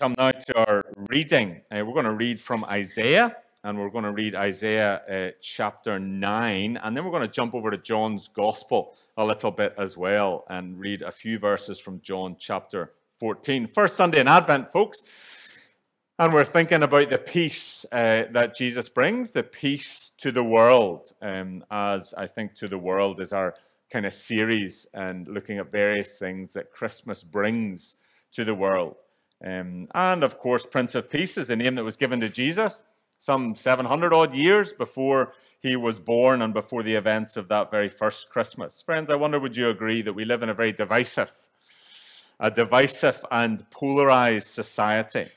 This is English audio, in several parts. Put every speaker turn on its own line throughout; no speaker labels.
come now to our reading. Uh, we're going to read from Isaiah, and we're going to read Isaiah uh, chapter 9, and then we're going to jump over to John's Gospel a little bit as well and read a few verses from John chapter 14. First Sunday in Advent, folks. And we're thinking about the peace uh, that Jesus brings, the peace to the world, um, as I think to the world is our kind of series and looking at various things that Christmas brings to the world. Um, and of course, Prince of Peace is the name that was given to Jesus some 700 odd years before he was born and before the events of that very first Christmas. Friends, I wonder would you agree that we live in a very divisive, a divisive and polarized society?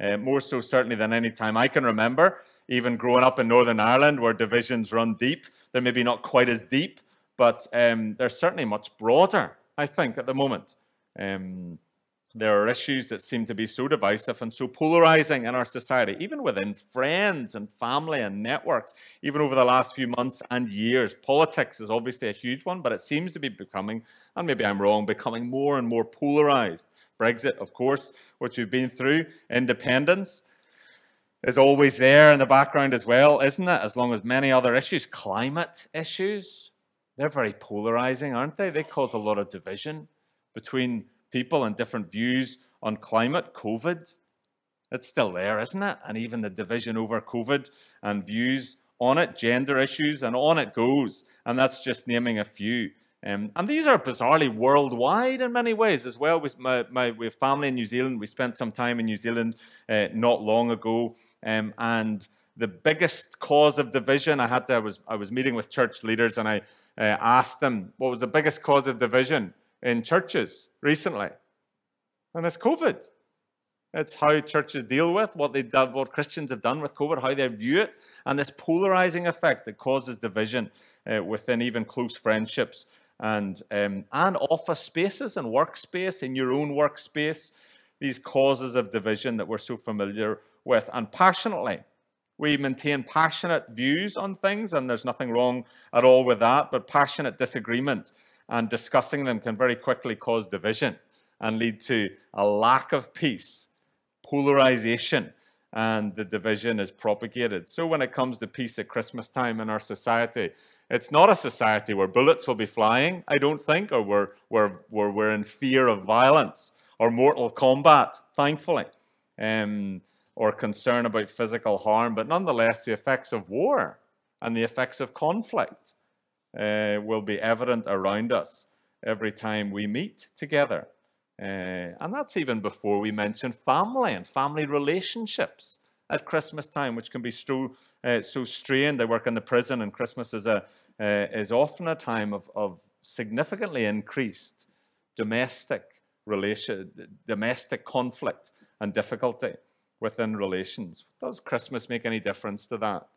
uh, more so certainly than any time I can remember. Even growing up in Northern Ireland, where divisions run deep, they're maybe not quite as deep, but um, they're certainly much broader, I think, at the moment. Um, there are issues that seem to be so divisive and so polarizing in our society, even within friends and family and networks, even over the last few months and years. Politics is obviously a huge one, but it seems to be becoming, and maybe I'm wrong, becoming more and more polarized. Brexit, of course, which we've been through, independence is always there in the background as well, isn't it? As long as many other issues, climate issues, they're very polarizing, aren't they? They cause a lot of division between people and different views on climate. COVID, it's still there, isn't it? And even the division over COVID and views on it, gender issues, and on it goes. And that's just naming a few. Um, and these are bizarrely worldwide in many ways as well. With my, my have family in New Zealand. We spent some time in New Zealand uh, not long ago, um, and the biggest cause of division I had to I was I was meeting with church leaders, and I uh, asked them what was the biggest cause of division in churches recently, and it's COVID. It's how churches deal with what they what Christians have done with COVID, how they view it, and this polarizing effect that causes division uh, within even close friendships and, um, and office spaces and workspace in your own workspace, these causes of division that we're so familiar with. And passionately, we maintain passionate views on things, and there's nothing wrong at all with that, but passionate disagreement and discussing them can very quickly cause division and lead to a lack of peace, polarization, and the division is propagated. So, when it comes to peace at Christmas time in our society, it's not a society where bullets will be flying, I don't think, or where, where, where we're in fear of violence or mortal combat, thankfully, um, or concern about physical harm. But nonetheless, the effects of war and the effects of conflict uh, will be evident around us every time we meet together. Uh, and that's even before we mention family and family relationships at Christmas time, which can be so, uh, so strained. I work in the prison, and Christmas is, a, uh, is often a time of, of significantly increased domestic relation, domestic conflict and difficulty within relations. Does Christmas make any difference to that?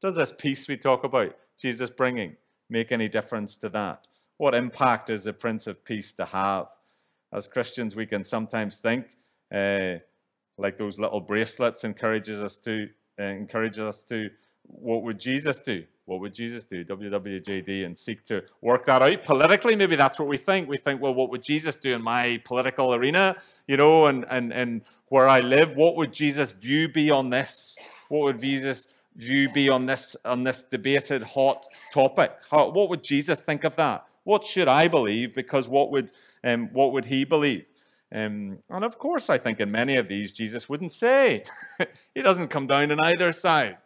Does this peace we talk about, Jesus bringing, make any difference to that? What impact is the Prince of Peace to have? As Christians, we can sometimes think, uh, like those little bracelets encourages us to uh, encourages us to what would Jesus do? What would Jesus do? WWJD and seek to work that out politically. Maybe that's what we think. We think, well, what would Jesus do in my political arena? You know, and and and where I live, what would Jesus' view be on this? What would Jesus' view be on this on this debated hot topic? How, what would Jesus think of that? What should I believe? Because what would um, what would he believe? Um, and of course, I think in many of these, Jesus wouldn't say. he doesn't come down on either side,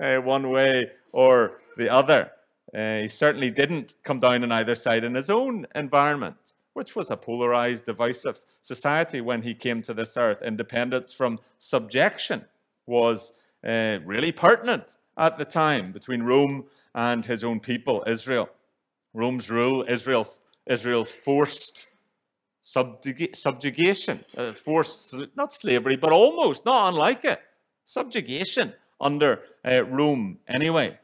uh, one way or the other. Uh, he certainly didn't come down on either side in his own environment, which was a polarized, divisive society when he came to this earth. Independence from subjection was uh, really pertinent at the time between Rome and his own people, Israel. Rome's rule, Israel, Israel's forced subjugation, uh, forced, not slavery, but almost, not unlike it, subjugation under uh, Rome anyway.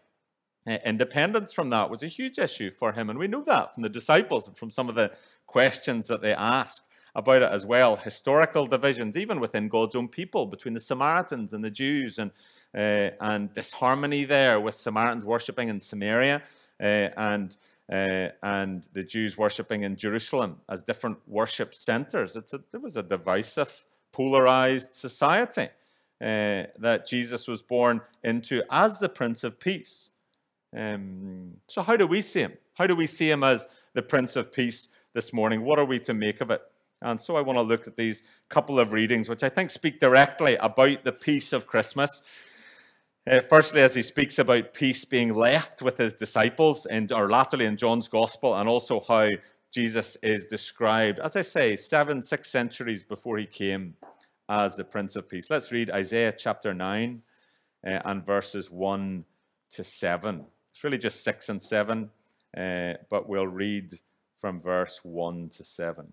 Uh, independence from that was a huge issue for him, and we know that from the disciples and from some of the questions that they ask about it as well. Historical divisions, even within God's own people, between the Samaritans and the Jews, and uh, and disharmony there with Samaritans worshipping in Samaria, uh, and uh, and the Jews worshipping in Jerusalem as different worship centers. It's a, it was a divisive, polarized society uh, that Jesus was born into as the Prince of Peace. Um, so, how do we see him? How do we see him as the Prince of Peace this morning? What are we to make of it? And so, I want to look at these couple of readings, which I think speak directly about the peace of Christmas. Uh, firstly, as he speaks about peace being left with his disciples, and or latterly in John's Gospel, and also how Jesus is described, as I say, seven, six centuries before he came as the Prince of Peace. Let's read Isaiah chapter 9 uh, and verses 1 to 7. It's really just 6 and 7, uh, but we'll read from verse 1 to 7.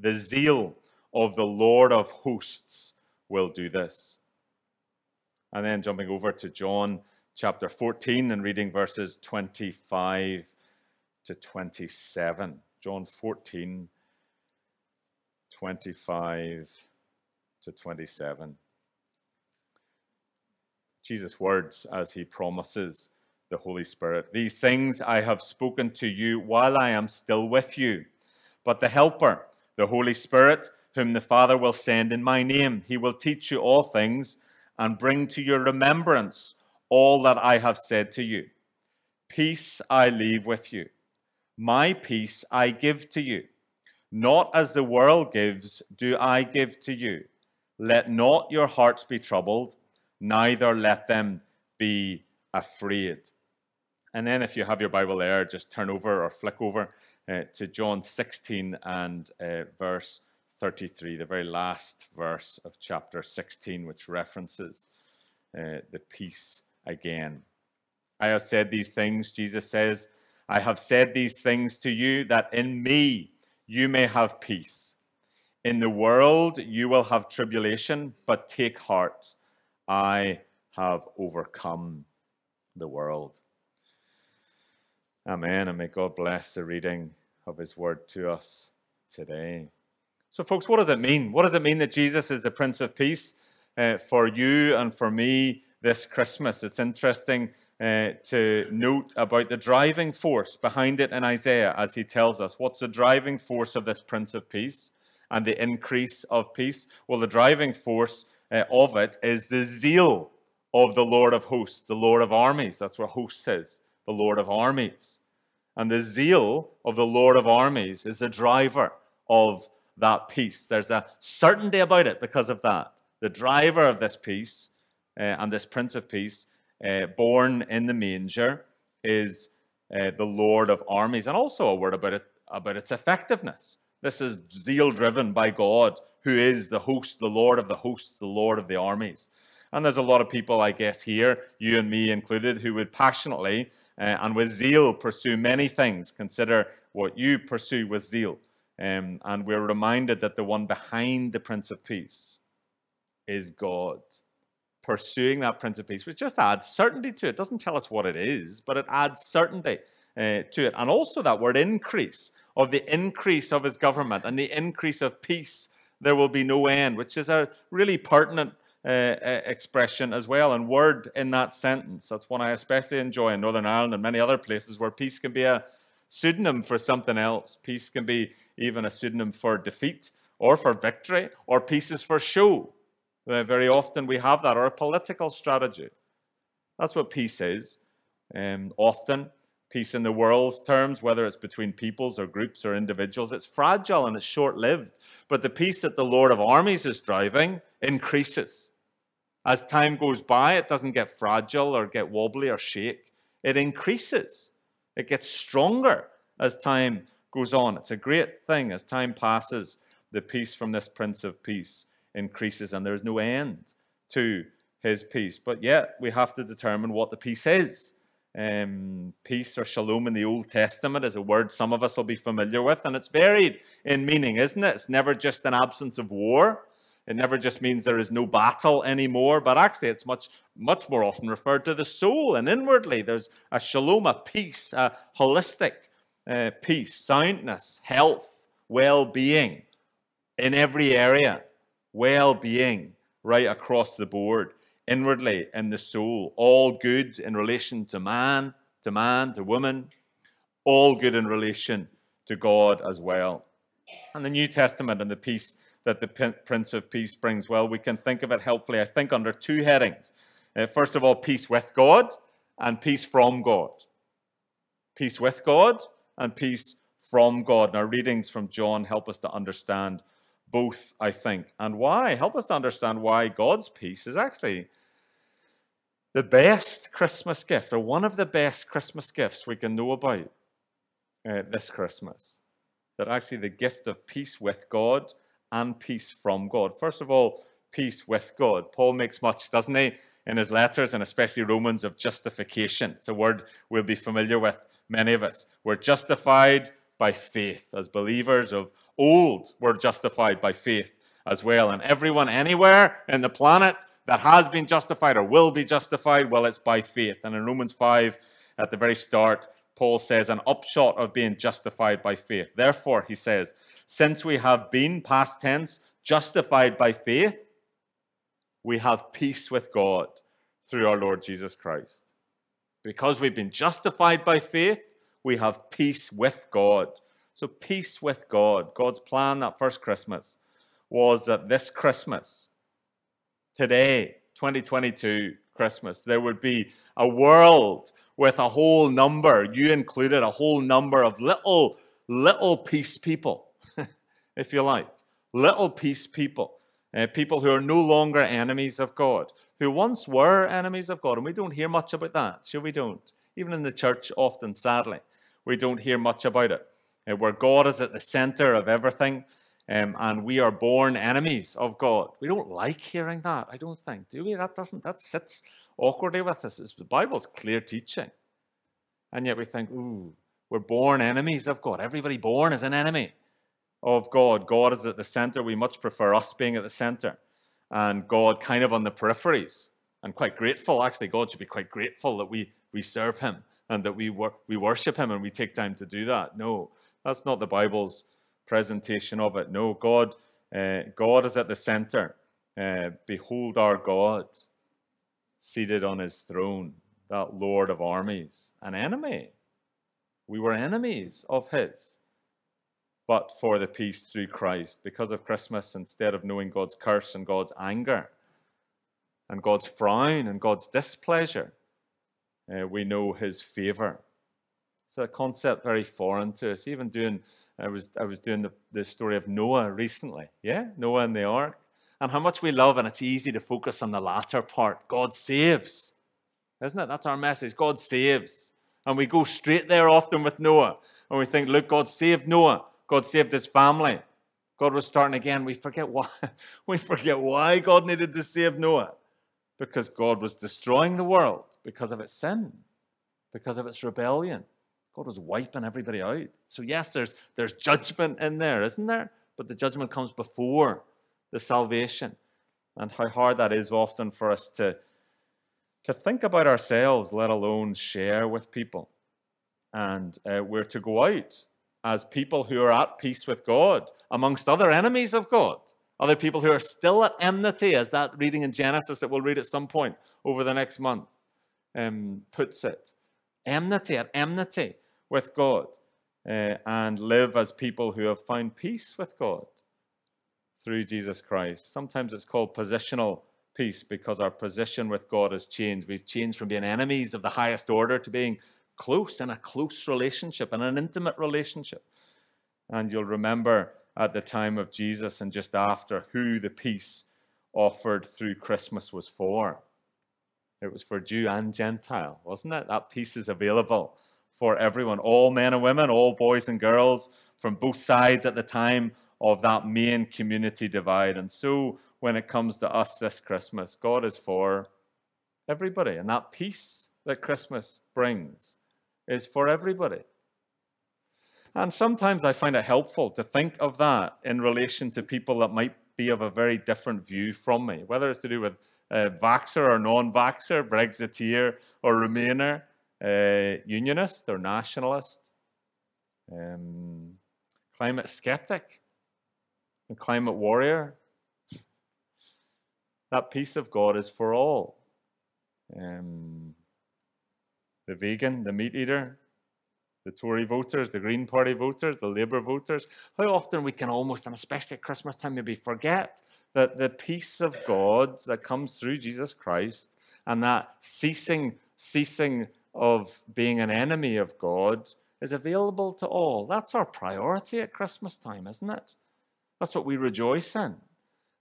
The zeal of the Lord of hosts will do this. And then jumping over to John chapter 14 and reading verses 25 to 27. John 14, 25 to 27. Jesus' words as he promises the Holy Spirit. These things I have spoken to you while I am still with you. But the Helper, the Holy Spirit, whom the Father will send in my name. He will teach you all things and bring to your remembrance all that I have said to you. Peace I leave with you. My peace I give to you. Not as the world gives, do I give to you. Let not your hearts be troubled, neither let them be afraid. And then, if you have your Bible there, just turn over or flick over uh, to John 16 and uh, verse 33, the very last verse of chapter 16, which references uh, the peace again. I have said these things, Jesus says, I have said these things to you that in me you may have peace. In the world you will have tribulation, but take heart. I have overcome the world. Amen. And may God bless the reading of his word to us today. So, folks, what does it mean? What does it mean that Jesus is the Prince of Peace uh, for you and for me this Christmas? It's interesting uh, to note about the driving force behind it in Isaiah as he tells us. What's the driving force of this Prince of Peace and the increase of peace? Well, the driving force uh, of it is the zeal of the Lord of hosts, the Lord of armies. That's what hosts says, the Lord of armies. And the zeal of the Lord of armies is the driver of that peace. There's a certainty about it because of that. The driver of this peace uh, and this Prince of Peace, uh, born in the manger, is uh, the Lord of armies. And also a word about it about its effectiveness. This is zeal driven by God, who is the host, the Lord of the hosts, the Lord of the armies. And there's a lot of people, I guess, here, you and me included, who would passionately uh, and with zeal pursue many things. Consider what you pursue with zeal. Um, and we're reminded that the one behind the Prince of Peace is God. Pursuing that Prince of Peace, which just adds certainty to it. doesn't tell us what it is, but it adds certainty uh, to it. And also that word increase, of the increase of his government and the increase of peace, there will be no end, which is a really pertinent uh, expression as well, and word in that sentence. That's one I especially enjoy in Northern Ireland and many other places where peace can be a pseudonym for something else. Peace can be even a pseudonym for defeat or for victory, or peace is for show. Uh, very often we have that, or a political strategy. That's what peace is. Um, often, peace in the world's terms, whether it's between peoples or groups or individuals, it's fragile and it's short lived. But the peace that the Lord of armies is driving increases. As time goes by, it doesn't get fragile or get wobbly or shake. It increases. It gets stronger as time goes on. It's a great thing as time passes. The peace from this Prince of Peace increases, and there's no end to his peace. But yet, we have to determine what the peace is. Um, peace or shalom in the Old Testament is a word some of us will be familiar with, and it's varied in meaning, isn't it? It's never just an absence of war. It never just means there is no battle anymore, but actually, it's much, much more often referred to the soul and inwardly. There's a shalom, a peace, a holistic uh, peace, soundness, health, well being in every area, well being right across the board inwardly in the soul, all good in relation to man, to man, to woman, all good in relation to God as well. And the New Testament and the peace that the Prince of Peace brings, well, we can think of it helpfully, I think, under two headings. Uh, first of all, peace with God and peace from God. Peace with God and peace from God. And our readings from John help us to understand both, I think. And why? Help us to understand why God's peace is actually the best Christmas gift, or one of the best Christmas gifts we can know about uh, this Christmas. That actually the gift of peace with God and peace from God. First of all, peace with God. Paul makes much, doesn't he, in his letters, and especially Romans, of justification. It's a word we'll be familiar with, many of us. We're justified by faith. As believers of old, we're justified by faith as well. And everyone anywhere in the planet that has been justified or will be justified, well, it's by faith. And in Romans 5, at the very start, Paul says an upshot of being justified by faith. Therefore, he says, since we have been, past tense, justified by faith, we have peace with God through our Lord Jesus Christ. Because we've been justified by faith, we have peace with God. So, peace with God. God's plan that first Christmas was that this Christmas, today, 2022 Christmas, there would be a world with a whole number, you included, a whole number of little, little peace people, if you like. Little peace people. Uh, people who are no longer enemies of God, who once were enemies of God. And we don't hear much about that, sure we don't. Even in the church, often, sadly, we don't hear much about it. Uh, where God is at the center of everything, um, and we are born enemies of God. We don't like hearing that, I don't think, do we? That doesn't, that sits awkwardly with us. It's the Bible's clear teaching. And yet we think, ooh, we're born enemies of God. Everybody born is an enemy of God. God is at the center. We much prefer us being at the center and God kind of on the peripheries. And quite grateful, actually, God should be quite grateful that we, we serve Him and that we, wor- we worship Him and we take time to do that. No, that's not the Bible's presentation of it. No, God, uh, God is at the center. Uh, behold our God seated on his throne, that Lord of armies, an enemy. We were enemies of his. But for the peace through Christ, because of Christmas, instead of knowing God's curse and God's anger and God's frown and God's displeasure, uh, we know his favor. It's a concept very foreign to us. Even doing I was I was doing the, the story of Noah recently. Yeah, Noah and the ark. And how much we love, and it's easy to focus on the latter part. God saves. Isn't it? That's our message. God saves. And we go straight there often with Noah. And we think, look, God saved Noah. God saved his family. God was starting again. We forget why. We forget why God needed to save Noah. Because God was destroying the world because of its sin, because of its rebellion. God was wiping everybody out. So, yes, there's, there's judgment in there, isn't there? But the judgment comes before the salvation. And how hard that is often for us to, to think about ourselves, let alone share with people. And uh, we're to go out as people who are at peace with God, amongst other enemies of God. Other people who are still at enmity, as that reading in Genesis that we'll read at some point over the next month um, puts it. Enmity, at enmity with God, uh, and live as people who have found peace with God through Jesus Christ. Sometimes it's called positional peace because our position with God has changed. We've changed from being enemies of the highest order to being close in a close relationship and an intimate relationship. And you'll remember at the time of Jesus and just after who the peace offered through Christmas was for. It was for Jew and Gentile, wasn't it? That peace is available for everyone, all men and women, all boys and girls from both sides at the time of that main community divide. And so when it comes to us this Christmas. God is for everybody. And that peace that Christmas brings is for everybody. And sometimes I find it helpful to think of that in relation to people that might be of a very different view from me, whether it's to do with uh, Vaxxer or non Vaxxer, Brexiteer or Remainer, uh, Unionist or Nationalist, um, climate skeptic, and climate warrior, that peace of God is for all. Um, the vegan, the meat eater, the Tory voters, the Green Party voters, the Labour voters. How often we can almost, and especially at Christmas time, maybe forget that the peace of God that comes through Jesus Christ and that ceasing, ceasing of being an enemy of God is available to all. That's our priority at Christmas time, isn't it? That's what we rejoice in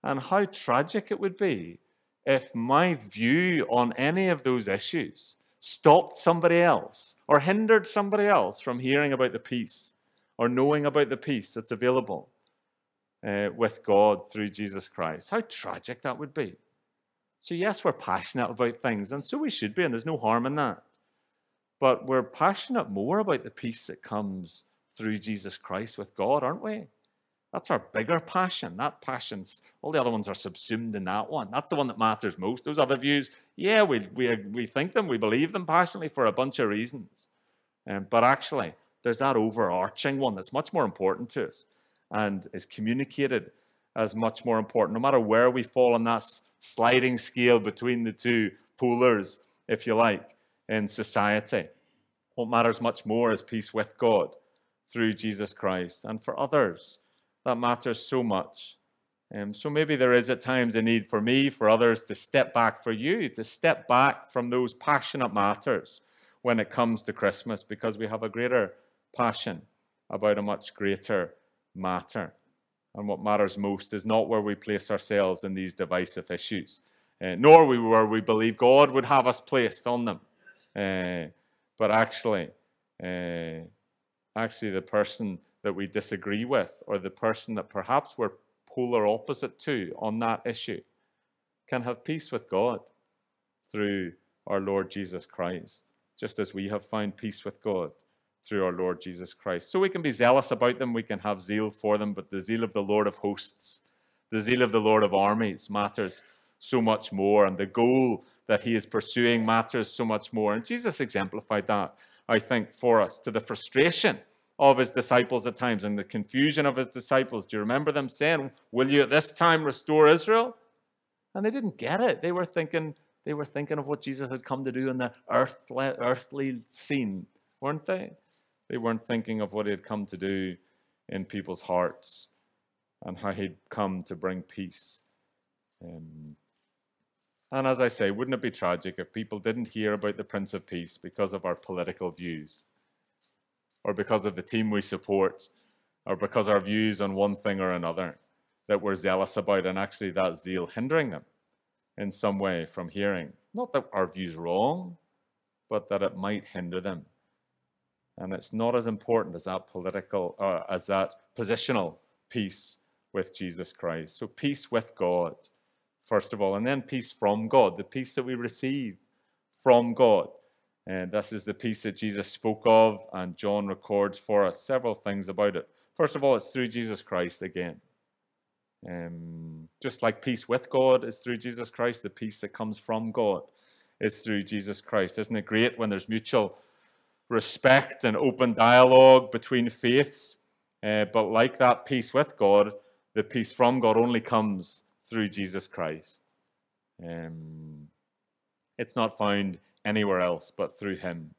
and how tragic it would be if my view on any of those issues stopped somebody else or hindered somebody else from hearing about the peace or knowing about the peace that's available uh, with God through Jesus Christ. How tragic that would be. So, yes, we're passionate about things, and so we should be, and there's no harm in that. But we're passionate more about the peace that comes through Jesus Christ with God, aren't we? That's our bigger passion. That passion's, all the other ones are subsumed in that one. That's the one that matters most. Those other views, yeah, we, we, we think them, we believe them passionately for a bunch of reasons. Um, but actually, there's that overarching one that's much more important to us and is communicated as much more important, no matter where we fall on that sliding scale between the two polars, if you like, in society. What matters much more is peace with God through Jesus Christ. And for others, that matters so much. Um, so maybe there is at times a need for me, for others, to step back, for you to step back from those passionate matters when it comes to Christmas, because we have a greater passion about a much greater matter. And what matters most is not where we place ourselves in these divisive issues, uh, nor where we believe God would have us placed on them, but actually, uh, actually the person that we disagree with or the person that perhaps we're polar opposite to on that issue can have peace with God through our Lord Jesus Christ, just as we have found peace with God through our Lord Jesus Christ. So we can be zealous about them, we can have zeal for them, but the zeal of the Lord of hosts, the zeal of the Lord of armies matters so much more, and the goal that he is pursuing matters so much more. And Jesus exemplified that, I think, for us to the frustration of his disciples at times and the confusion of his disciples. Do you remember them saying, Will you at this time restore Israel? And they didn't get it. They were thinking, they were thinking of what Jesus had come to do in the earthly, earthly scene, weren't they? They weren't thinking of what he had come to do in people's hearts and how he'd come to bring peace. And as I say, wouldn't it be tragic if people didn't hear about the Prince of Peace because of our political views? or because of the team we support, or because our views on one thing or another that we're zealous about, and actually that zeal hindering them in some way from hearing. Not that our view's wrong, but that it might hinder them. And it's not as important as that political, uh, as that positional peace with Jesus Christ. So peace with God, first of all, and then peace from God, the peace that we receive from God. And this is the peace that Jesus spoke of, and John records for us several things about it. First of all, it's through Jesus Christ again. Um, just like peace with God is through Jesus Christ, the peace that comes from God is through Jesus Christ. Isn't it great when there's mutual respect and open dialogue between faiths? Uh, but like that peace with God, the peace from God only comes through Jesus Christ. Um, it's not found anywhere else but through Him.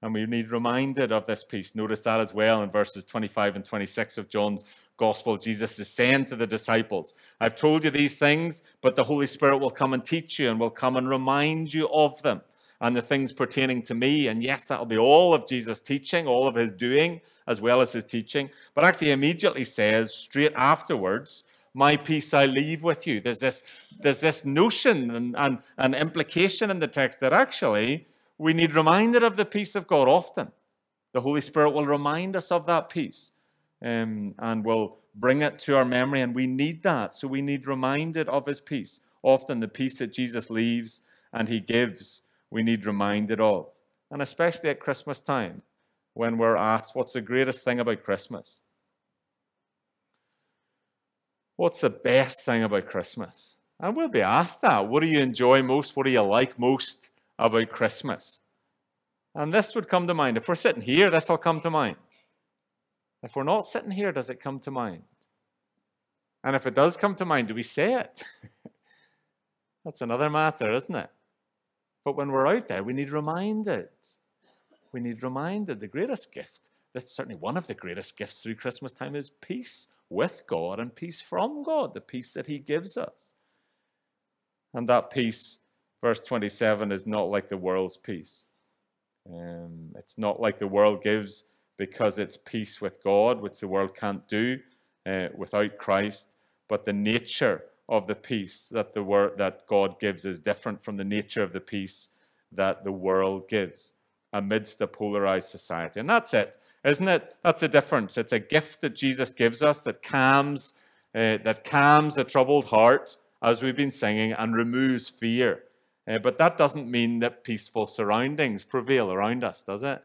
And we need reminded of this peace. Notice that as well in verses 25 and 26 of John's Gospel. Jesus is saying to the disciples, I've told you these things, but the Holy Spirit will come and teach you and will come and remind you of them and the things pertaining to me. And yes, that'll be all of Jesus' teaching, all of his doing, as well as his teaching. But actually, immediately says, straight afterwards, My peace I leave with you. There's this, there's this notion and, and, and implication in the text that actually we need reminded of the peace of God often. The Holy Spirit will remind us of that peace um, and will bring it to our memory, and we need that. So we need reminded of His peace. Often, the peace that Jesus leaves and He gives, we need reminded of. And especially at Christmas time, when we're asked, What's the greatest thing about Christmas? What's the best thing about Christmas? And we'll be asked that. What do you enjoy most? What do you like most? about Christmas. And this would come to mind. If we're sitting here, this will come to mind. If we're not sitting here, does it come to mind? And if it does come to mind, do we say it? That's another matter, isn't it? But when we're out there, we need reminded. We need reminded the greatest gift, that's certainly one of the greatest gifts through Christmas time, is peace with God and peace from God, the peace that He gives us. And that peace verse 27 is not like the world's peace. Um, it's not like the world gives because it's peace with God, which the world can't do uh, without Christ. But the nature of the peace that the word that God gives is different from the nature of the peace that the world gives amidst a polarized society. And that's it, isn't it? That's a difference. It's a gift that Jesus gives us that calms, uh, that calms a troubled heart, as we've been singing, and removes fear. Uh, but that doesn't mean that peaceful surroundings prevail around us, does it?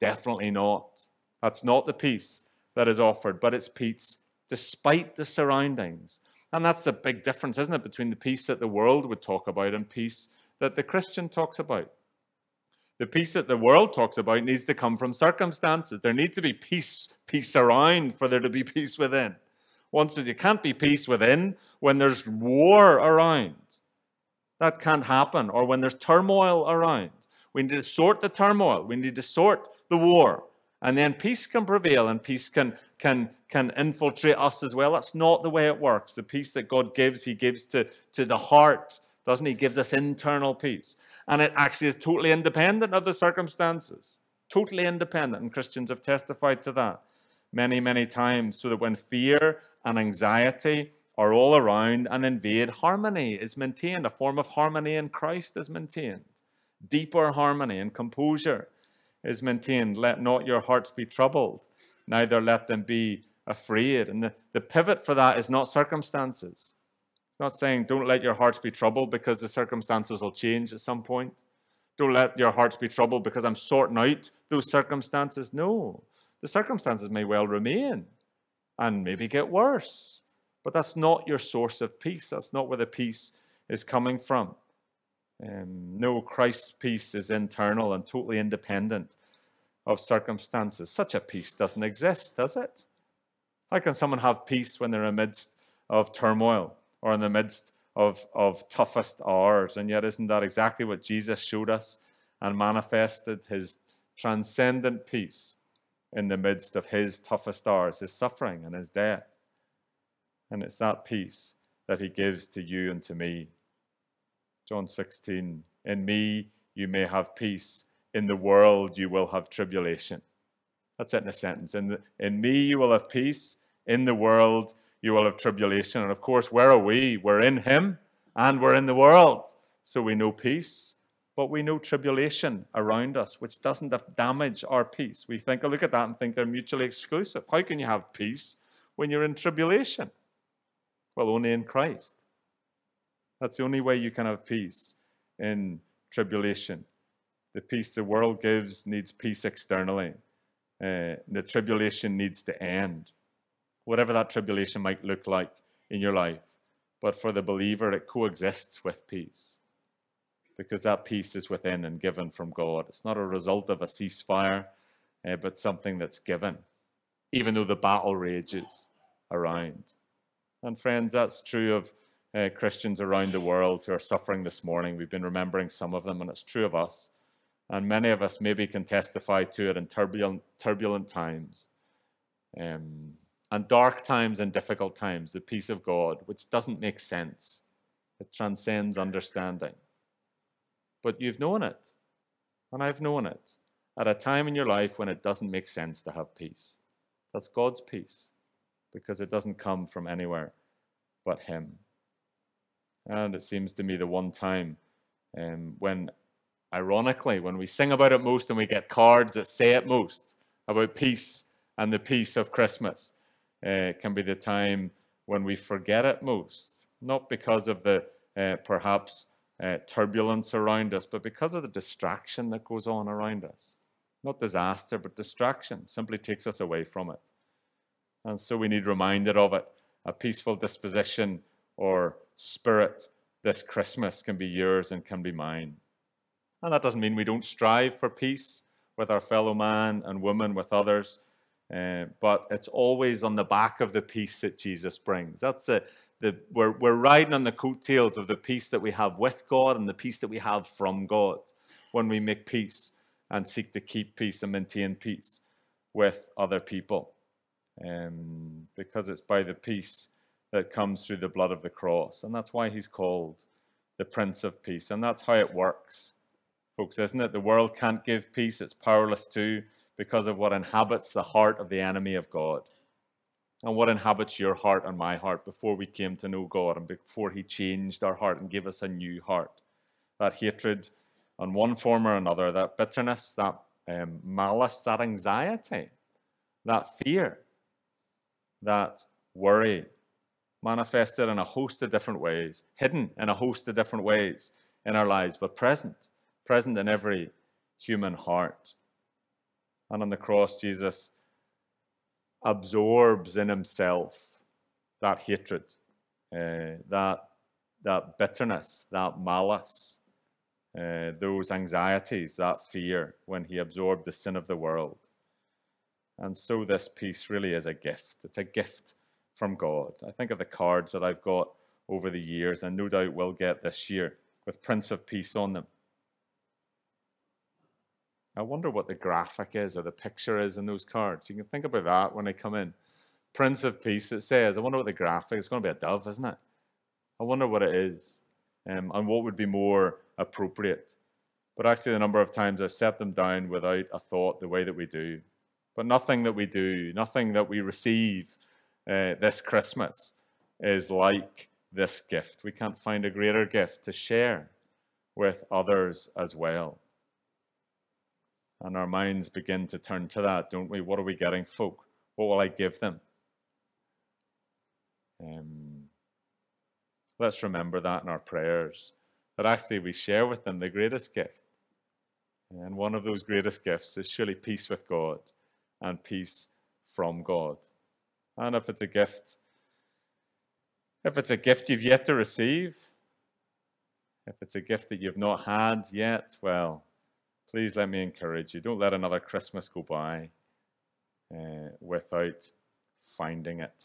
Definitely not. That's not the peace that is offered, but it's peace despite the surroundings. And that's the big difference, isn't it, between the peace that the world would talk about and peace that the Christian talks about. The peace that the world talks about needs to come from circumstances. There needs to be peace, peace around for there to be peace within. Once you can't be peace within when there's war around. That can't happen. Or when there's turmoil around, we need to sort the turmoil, we need to sort the war. And then peace can prevail and peace can, can, can infiltrate us as well. That's not the way it works. The peace that God gives, He gives to, to the heart, doesn't He? gives us internal peace. And it actually is totally independent of the circumstances. Totally independent. And Christians have testified to that many, many times. So that when fear and anxiety are all around and invade, harmony is maintained. A form of harmony in Christ is maintained. Deeper harmony and composure is maintained. Let not your hearts be troubled, neither let them be afraid. And the, the pivot for that is not circumstances. Not saying don't let your hearts be troubled because the circumstances will change at some point. Don't let your hearts be troubled because I'm sorting out those circumstances. No, the circumstances may well remain and maybe get worse. But that's not your source of peace. That's not where the peace is coming from. Um, no, Christ's peace is internal and totally independent of circumstances. Such a peace doesn't exist, does it? How can someone have peace when they're amidst of turmoil or in the midst of, of toughest hours? And yet, isn't that exactly what Jesus showed us and manifested his transcendent peace in the midst of his toughest hours, his suffering and his death? And it's that peace that he gives to you and to me. John 16, in me you may have peace. In the world you will have tribulation. That's it in a sentence. In, the, in me you will have peace. In the world you will have tribulation. And of course, where are we? We're in him and we're in the world. So we know peace, but we know tribulation around us, which doesn't damage our peace. We think, look at that and think they're mutually exclusive. How can you have peace when you're in tribulation? Well, only in Christ. That's the only way you can have peace in tribulation. The peace the world gives needs peace externally. Uh, the tribulation needs to end, whatever that tribulation might look like in your life. But for the believer, it coexists with peace because that peace is within and given from God. It's not a result of a ceasefire, uh, but something that's given, even though the battle rages around. And friends, that's true of uh, Christians around the world who are suffering this morning. We've been remembering some of them, and it's true of us. And many of us maybe can testify to it in turbulent, turbulent times. Um, and dark times and difficult times, the peace of God, which doesn't make sense. It transcends understanding. But you've known it, and I've known it, at a time in your life when it doesn't make sense to have peace. That's God's peace, because it doesn't come from anywhere but Him. And it seems to me the one time um, when, ironically, when we sing about it most and we get cards that say it most about peace and the peace of Christmas, uh, can be the time when we forget it most. Not because of the uh, perhaps uh, turbulence around us, but because of the distraction that goes on around us. Not disaster, but distraction simply takes us away from it. And so we need reminded of it. A peaceful disposition or spirit this Christmas can be yours and can be mine. And that doesn't mean we don't strive for peace with our fellow man and woman, with others, uh, but it's always on the back of the peace that Jesus brings. That's the, the we're, we're riding on the coattails of the peace that we have with God and the peace that we have from God when we make peace and seek to keep peace and maintain peace with other people. Um, because it's by the peace that comes through the blood of the cross. And that's why he's called the Prince of Peace. And that's how it works, folks, isn't it? The world can't give peace, it's powerless to because of what inhabits the heart of the enemy of God. And what inhabits your heart and my heart before we came to know God and before He changed our heart and gave us a new heart. That hatred on one form or another, that bitterness, that um, malice, that anxiety, that fear, that worry, manifested in a host of different ways, hidden in a host of different ways in our lives, but present, present in every human heart. And on the cross, Jesus absorbs in himself that hatred, uh, that, that bitterness, that malice, uh, those anxieties, that fear when he absorbed the sin of the world. And so this peace really is a gift. It's a gift from God. I think of the cards that I've got over the years, and no doubt will get this year with Prince of Peace on them. I wonder what the graphic is or the picture is in those cards. You can think about that when they come in. Prince of Peace, it says. I wonder what the graphic is. It's going to be a dove, isn't it? I wonder what it is um, and what would be more appropriate. But actually, the number of times I've set them down without a thought the way that we do. But nothing that we do, nothing that we receive uh, this Christmas is like this gift. We can't find a greater gift to share with others as well. And our minds begin to turn to that, don't we? What are we getting folk? What will I give them? Um, let's remember that in our prayers, that actually we share with them the greatest gift. And one of those greatest gifts is surely peace with God and peace from God. And if it's a gift, if it's a gift you've yet to receive, if it's a gift that you've not had yet, well, please let me encourage you. Don't let another Christmas go by uh, without finding it.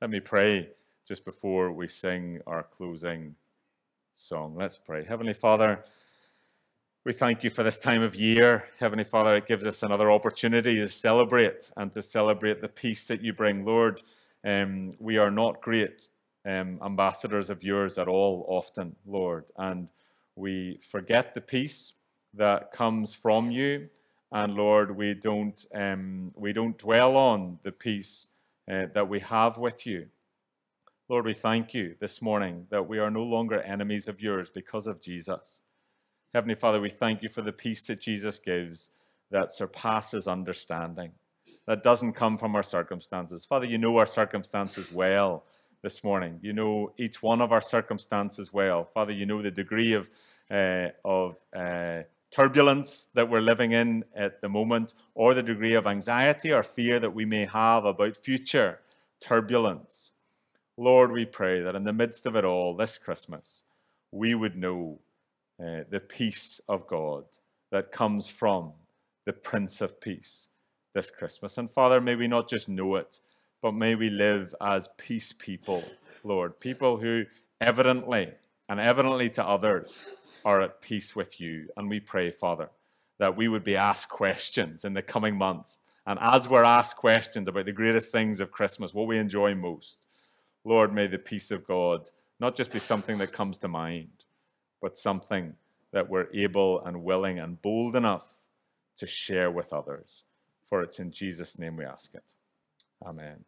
Let me pray just before we sing our closing song. Let's pray. Heavenly Father, we thank you for this time of year. Heavenly Father, it gives us another opportunity to celebrate and to celebrate the peace that you bring. Lord, um, we are not great um, ambassadors of yours at all often, Lord, and we forget the peace that comes from you. And Lord, we don't, um, we don't dwell on the peace uh, that we have with you. Lord, we thank you this morning that we are no longer enemies of yours because of Jesus. Heavenly Father, we thank you for the peace that Jesus gives that surpasses understanding, that doesn't come from our circumstances. Father, you know our circumstances well this morning. You know each one of our circumstances well. Father, you know the degree of, uh, of uh, turbulence that we're living in at the moment, or the degree of anxiety or fear that we may have about future turbulence. Lord, we pray that in the midst of it all this Christmas, we would know uh, the peace of God that comes from the Prince of Peace this Christmas. And Father, may we not just know it, but may we live as peace people, Lord. People who evidently and evidently to others are at peace with you. And we pray, Father, that we would be asked questions in the coming month. And as we're asked questions about the greatest things of Christmas, what we enjoy most, Lord, may the peace of God not just be something that comes to mind, but something that we're able and willing and bold enough to share with others. For it's in Jesus' name we ask it. Amen.